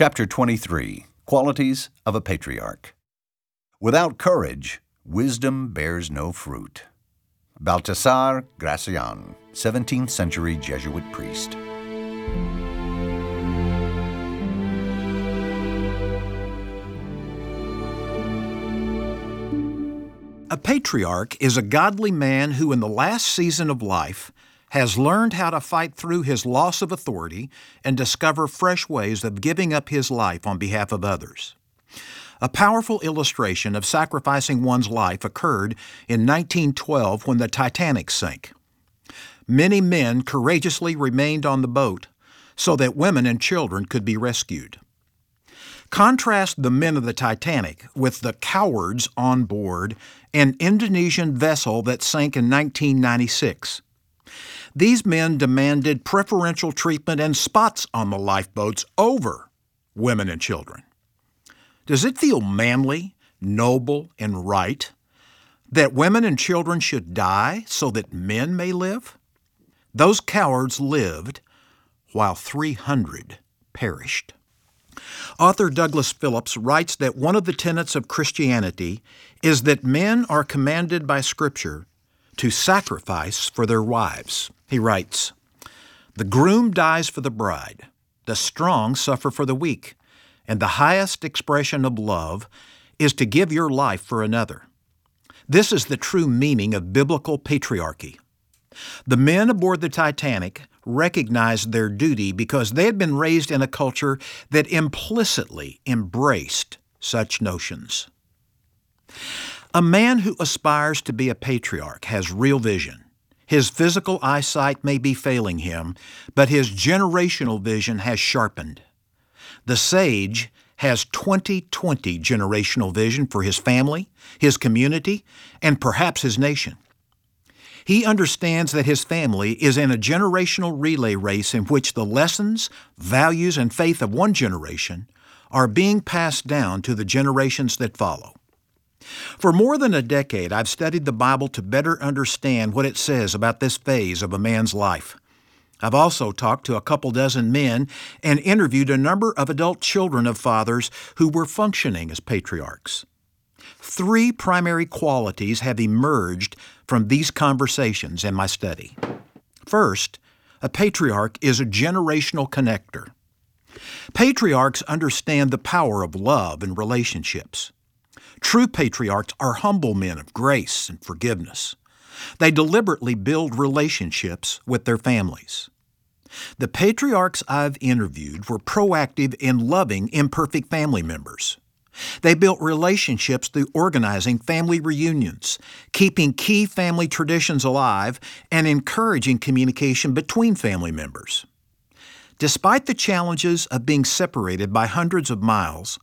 Chapter 23 Qualities of a Patriarch. Without courage, wisdom bears no fruit. Baltasar Gracian, 17th century Jesuit priest. A patriarch is a godly man who, in the last season of life, has learned how to fight through his loss of authority and discover fresh ways of giving up his life on behalf of others. A powerful illustration of sacrificing one's life occurred in 1912 when the Titanic sank. Many men courageously remained on the boat so that women and children could be rescued. Contrast the men of the Titanic with the cowards on board an Indonesian vessel that sank in 1996. These men demanded preferential treatment and spots on the lifeboats over women and children. Does it feel manly, noble, and right that women and children should die so that men may live? Those cowards lived while 300 perished. Author Douglas Phillips writes that one of the tenets of Christianity is that men are commanded by Scripture to sacrifice for their wives. He writes, The groom dies for the bride, the strong suffer for the weak, and the highest expression of love is to give your life for another. This is the true meaning of biblical patriarchy. The men aboard the Titanic recognized their duty because they had been raised in a culture that implicitly embraced such notions. A man who aspires to be a patriarch has real vision. His physical eyesight may be failing him, but his generational vision has sharpened. The sage has 2020 generational vision for his family, his community, and perhaps his nation. He understands that his family is in a generational relay race in which the lessons, values, and faith of one generation are being passed down to the generations that follow. For more than a decade, I've studied the Bible to better understand what it says about this phase of a man's life. I've also talked to a couple dozen men and interviewed a number of adult children of fathers who were functioning as patriarchs. Three primary qualities have emerged from these conversations in my study. First, a patriarch is a generational connector. Patriarchs understand the power of love and relationships. True patriarchs are humble men of grace and forgiveness. They deliberately build relationships with their families. The patriarchs I've interviewed were proactive in loving imperfect family members. They built relationships through organizing family reunions, keeping key family traditions alive, and encouraging communication between family members. Despite the challenges of being separated by hundreds of miles,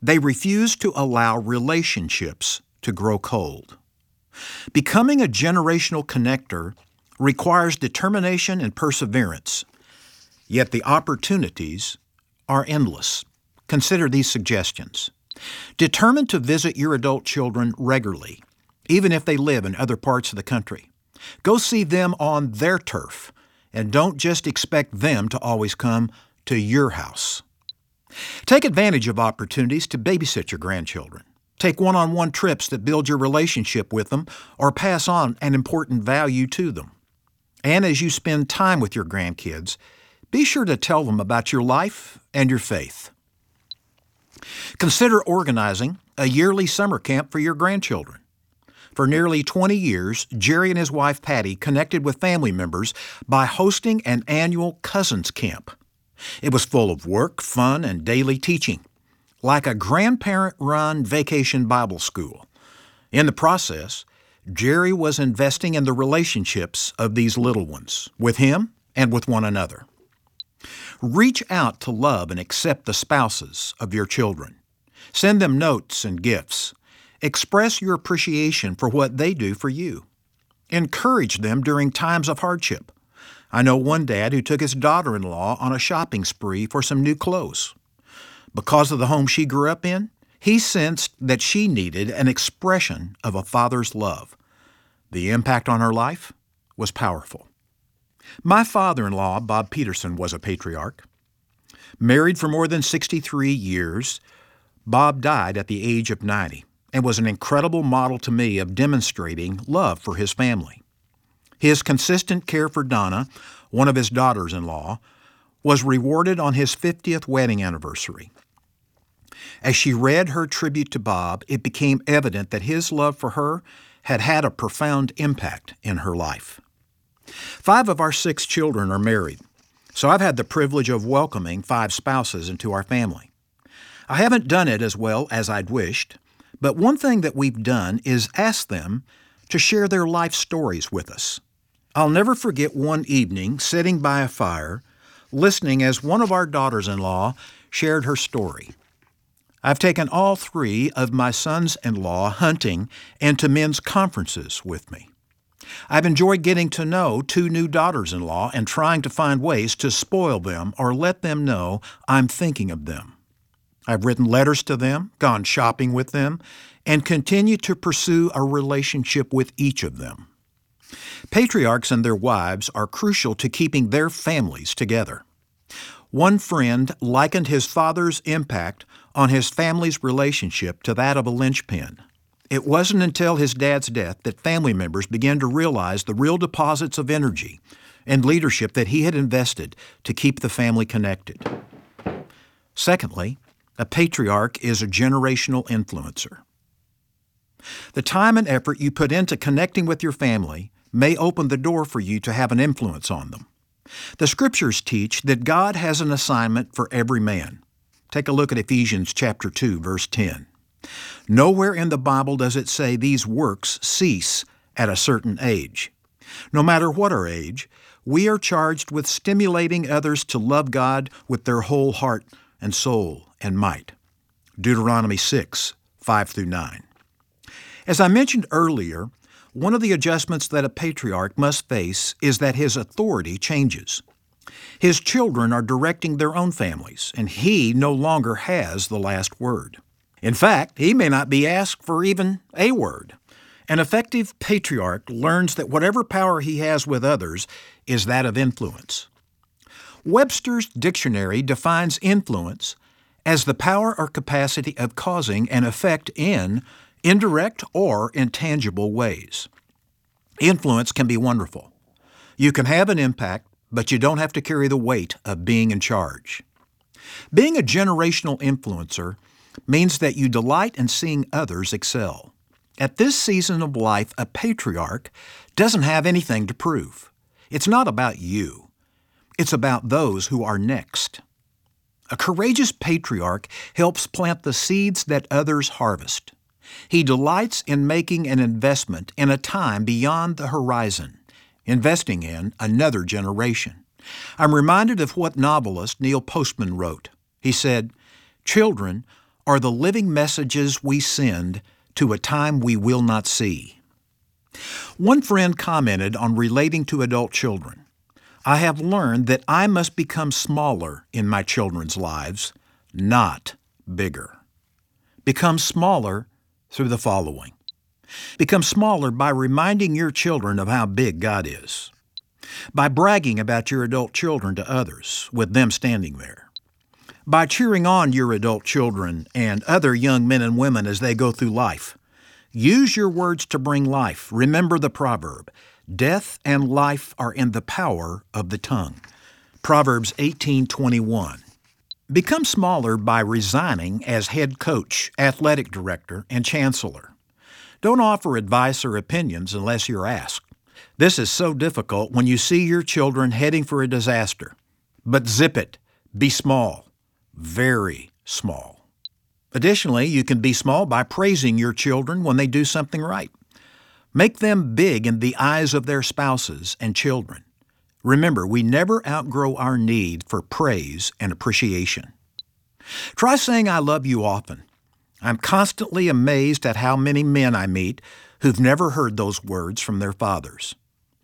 they refuse to allow relationships to grow cold. Becoming a generational connector requires determination and perseverance, yet the opportunities are endless. Consider these suggestions. Determine to visit your adult children regularly, even if they live in other parts of the country. Go see them on their turf, and don't just expect them to always come to your house. Take advantage of opportunities to babysit your grandchildren. Take one on one trips that build your relationship with them or pass on an important value to them. And as you spend time with your grandkids, be sure to tell them about your life and your faith. Consider organizing a yearly summer camp for your grandchildren. For nearly 20 years, Jerry and his wife Patty connected with family members by hosting an annual cousins camp. It was full of work, fun, and daily teaching, like a grandparent run vacation Bible school. In the process, Jerry was investing in the relationships of these little ones, with him and with one another. Reach out to love and accept the spouses of your children. Send them notes and gifts. Express your appreciation for what they do for you. Encourage them during times of hardship. I know one dad who took his daughter in law on a shopping spree for some new clothes. Because of the home she grew up in, he sensed that she needed an expression of a father's love. The impact on her life was powerful. My father in law, Bob Peterson, was a patriarch. Married for more than 63 years, Bob died at the age of 90 and was an incredible model to me of demonstrating love for his family. His consistent care for Donna, one of his daughters in law, was rewarded on his 50th wedding anniversary. As she read her tribute to Bob, it became evident that his love for her had had a profound impact in her life. Five of our six children are married, so I've had the privilege of welcoming five spouses into our family. I haven't done it as well as I'd wished, but one thing that we've done is ask them to share their life stories with us. I'll never forget one evening sitting by a fire, listening as one of our daughters in law shared her story. I've taken all three of my sons in law hunting and to men's conferences with me. I've enjoyed getting to know two new daughters in law and trying to find ways to spoil them or let them know I'm thinking of them. I've written letters to them, gone shopping with them, and continue to pursue a relationship with each of them. Patriarchs and their wives are crucial to keeping their families together. One friend likened his father's impact on his family's relationship to that of a linchpin. It wasn't until his dad's death that family members began to realize the real deposits of energy and leadership that he had invested to keep the family connected. Secondly, a patriarch is a generational influencer. The time and effort you put into connecting with your family may open the door for you to have an influence on them. The scriptures teach that God has an assignment for every man. Take a look at Ephesians chapter 2 verse 10. Nowhere in the Bible does it say these works cease at a certain age. No matter what our age, we are charged with stimulating others to love God with their whole heart and soul and might. Deuteronomy 6 5 through 9. As I mentioned earlier, one of the adjustments that a patriarch must face is that his authority changes. His children are directing their own families, and he no longer has the last word. In fact, he may not be asked for even a word. An effective patriarch learns that whatever power he has with others is that of influence. Webster's dictionary defines influence as the power or capacity of causing an effect in indirect or intangible ways. Influence can be wonderful. You can have an impact, but you don't have to carry the weight of being in charge. Being a generational influencer means that you delight in seeing others excel. At this season of life, a patriarch doesn't have anything to prove. It's not about you, it's about those who are next. A courageous patriarch helps plant the seeds that others harvest. He delights in making an investment in a time beyond the horizon, investing in another generation. I'm reminded of what novelist Neil Postman wrote. He said, Children are the living messages we send to a time we will not see. One friend commented on relating to adult children. I have learned that I must become smaller in my children's lives, not bigger. Become smaller through the following Become smaller by reminding your children of how big God is, by bragging about your adult children to others, with them standing there, by cheering on your adult children and other young men and women as they go through life. Use your words to bring life. Remember the proverb Death and life are in the power of the tongue. Proverbs 18:21. Become smaller by resigning as head coach, athletic director, and chancellor. Don't offer advice or opinions unless you're asked. This is so difficult when you see your children heading for a disaster. But zip it. Be small. Very small. Additionally, you can be small by praising your children when they do something right. Make them big in the eyes of their spouses and children. Remember, we never outgrow our need for praise and appreciation. Try saying I love you often. I'm constantly amazed at how many men I meet who've never heard those words from their fathers.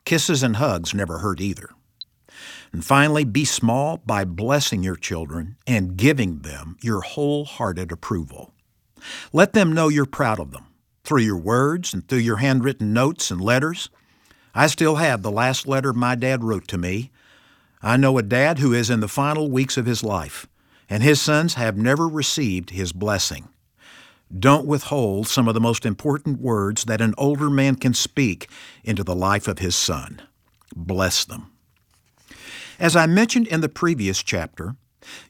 Kisses and hugs never hurt either. And finally, be small by blessing your children and giving them your wholehearted approval. Let them know you're proud of them through your words and through your handwritten notes and letters. I still have the last letter my dad wrote to me. I know a dad who is in the final weeks of his life, and his sons have never received his blessing. Don't withhold some of the most important words that an older man can speak into the life of his son. Bless them. As I mentioned in the previous chapter,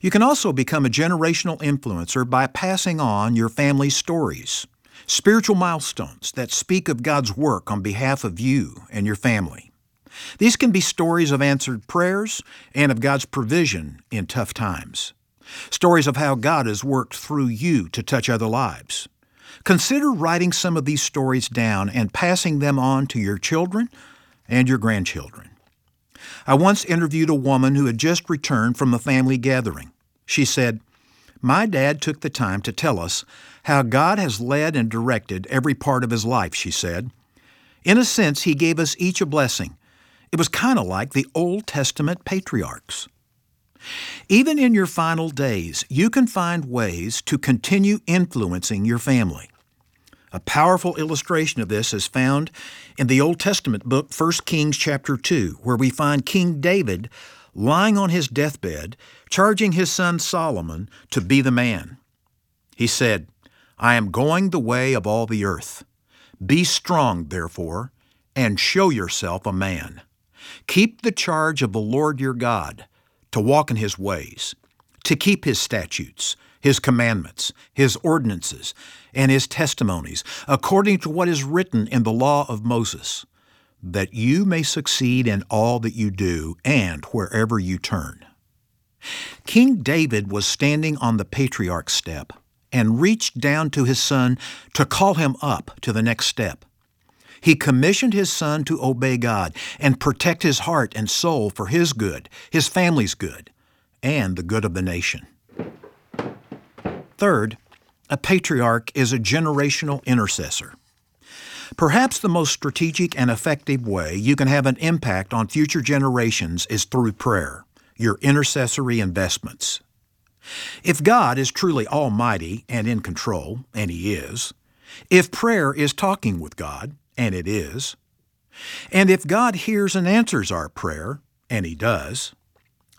you can also become a generational influencer by passing on your family's stories, spiritual milestones that speak of God's work on behalf of you and your family. These can be stories of answered prayers and of God's provision in tough times. Stories of how God has worked through you to touch other lives. Consider writing some of these stories down and passing them on to your children and your grandchildren. I once interviewed a woman who had just returned from a family gathering. She said, My dad took the time to tell us how God has led and directed every part of his life, she said. In a sense, he gave us each a blessing. It was kind of like the Old Testament patriarchs. Even in your final days, you can find ways to continue influencing your family. A powerful illustration of this is found in the Old Testament book 1 Kings chapter 2, where we find King David lying on his deathbed, charging his son Solomon to be the man. He said, I am going the way of all the earth. Be strong, therefore, and show yourself a man. Keep the charge of the Lord your God to walk in his ways, to keep his statutes, his commandments, his ordinances, and his testimonies, according to what is written in the law of Moses, that you may succeed in all that you do and wherever you turn. King David was standing on the patriarch's step and reached down to his son to call him up to the next step. He commissioned his son to obey God and protect his heart and soul for his good, his family's good, and the good of the nation. Third, a patriarch is a generational intercessor. Perhaps the most strategic and effective way you can have an impact on future generations is through prayer, your intercessory investments. If God is truly almighty and in control, and He is, if prayer is talking with God, and it is. And if God hears and answers our prayer, and He does,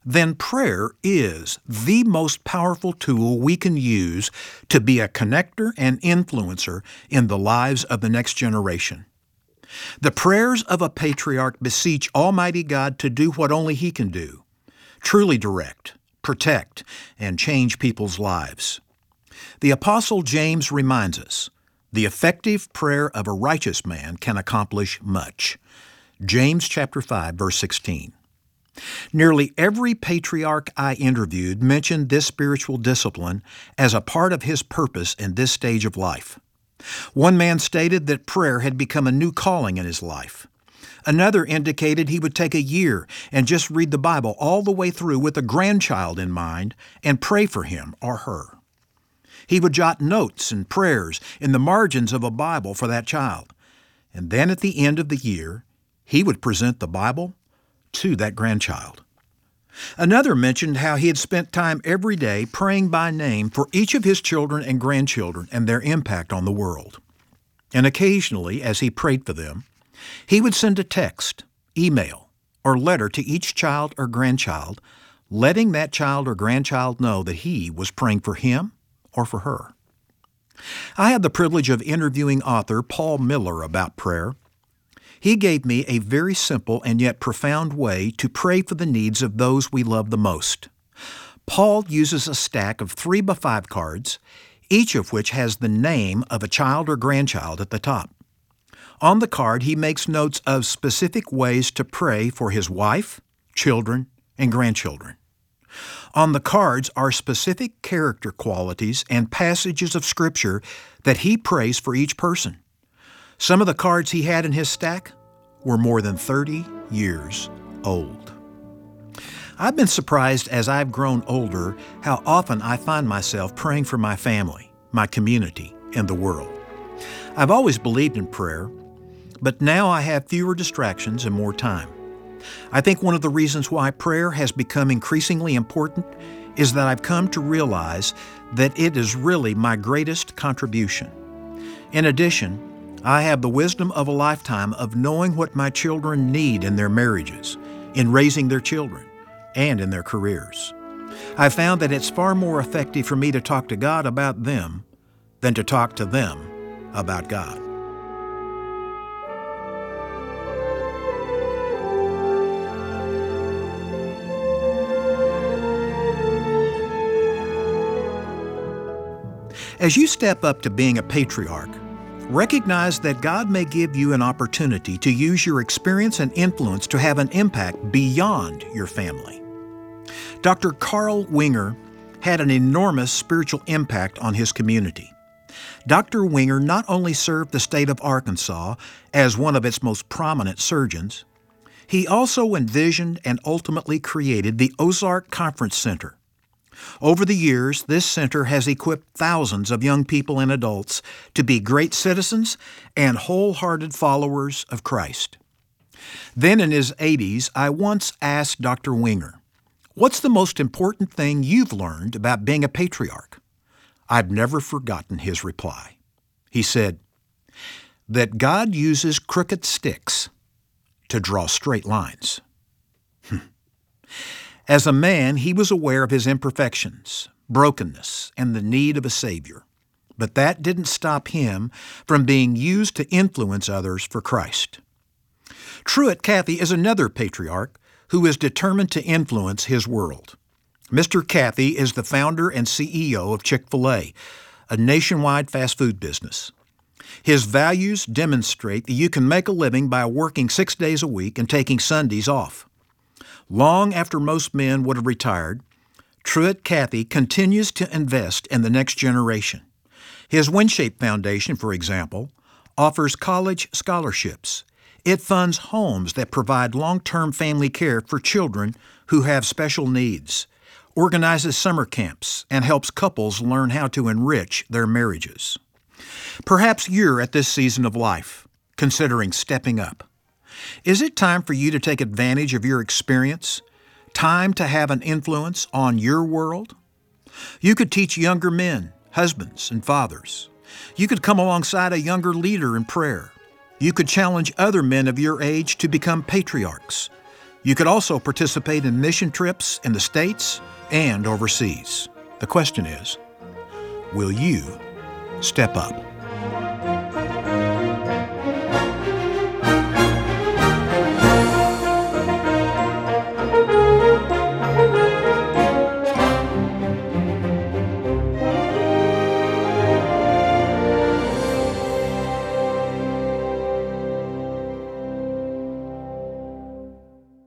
then prayer is the most powerful tool we can use to be a connector and influencer in the lives of the next generation. The prayers of a patriarch beseech Almighty God to do what only He can do truly direct, protect, and change people's lives. The Apostle James reminds us the effective prayer of a righteous man can accomplish much. James chapter 5 verse 16. Nearly every patriarch I interviewed mentioned this spiritual discipline as a part of his purpose in this stage of life. One man stated that prayer had become a new calling in his life. Another indicated he would take a year and just read the Bible all the way through with a grandchild in mind and pray for him or her. He would jot notes and prayers in the margins of a Bible for that child. And then at the end of the year, he would present the Bible to that grandchild. Another mentioned how he had spent time every day praying by name for each of his children and grandchildren and their impact on the world. And occasionally, as he prayed for them, he would send a text, email, or letter to each child or grandchild, letting that child or grandchild know that he was praying for him or for her. I had the privilege of interviewing author Paul Miller about prayer. He gave me a very simple and yet profound way to pray for the needs of those we love the most. Paul uses a stack of three by five cards, each of which has the name of a child or grandchild at the top. On the card, he makes notes of specific ways to pray for his wife, children, and grandchildren. On the cards are specific character qualities and passages of Scripture that he prays for each person. Some of the cards he had in his stack were more than 30 years old. I've been surprised as I've grown older how often I find myself praying for my family, my community, and the world. I've always believed in prayer, but now I have fewer distractions and more time. I think one of the reasons why prayer has become increasingly important is that I've come to realize that it is really my greatest contribution. In addition, I have the wisdom of a lifetime of knowing what my children need in their marriages, in raising their children, and in their careers. I found that it's far more effective for me to talk to God about them than to talk to them about God. As you step up to being a patriarch, recognize that God may give you an opportunity to use your experience and influence to have an impact beyond your family. Dr. Carl Winger had an enormous spiritual impact on his community. Dr. Winger not only served the state of Arkansas as one of its most prominent surgeons, he also envisioned and ultimately created the Ozark Conference Center, over the years, this center has equipped thousands of young people and adults to be great citizens and wholehearted followers of Christ. Then in his 80s, I once asked Dr. Winger, What's the most important thing you've learned about being a patriarch? I've never forgotten his reply. He said, That God uses crooked sticks to draw straight lines. Hmm. As a man, he was aware of his imperfections, brokenness, and the need of a Savior. But that didn't stop him from being used to influence others for Christ. Truett Cathy is another patriarch who is determined to influence his world. Mr. Cathy is the founder and CEO of Chick fil A, a nationwide fast food business. His values demonstrate that you can make a living by working six days a week and taking Sundays off. Long after most men would have retired, Truett Cathy continues to invest in the next generation. His WinShape Foundation, for example, offers college scholarships. It funds homes that provide long term family care for children who have special needs, organizes summer camps, and helps couples learn how to enrich their marriages. Perhaps you're at this season of life, considering stepping up. Is it time for you to take advantage of your experience? Time to have an influence on your world? You could teach younger men, husbands, and fathers. You could come alongside a younger leader in prayer. You could challenge other men of your age to become patriarchs. You could also participate in mission trips in the States and overseas. The question is will you step up?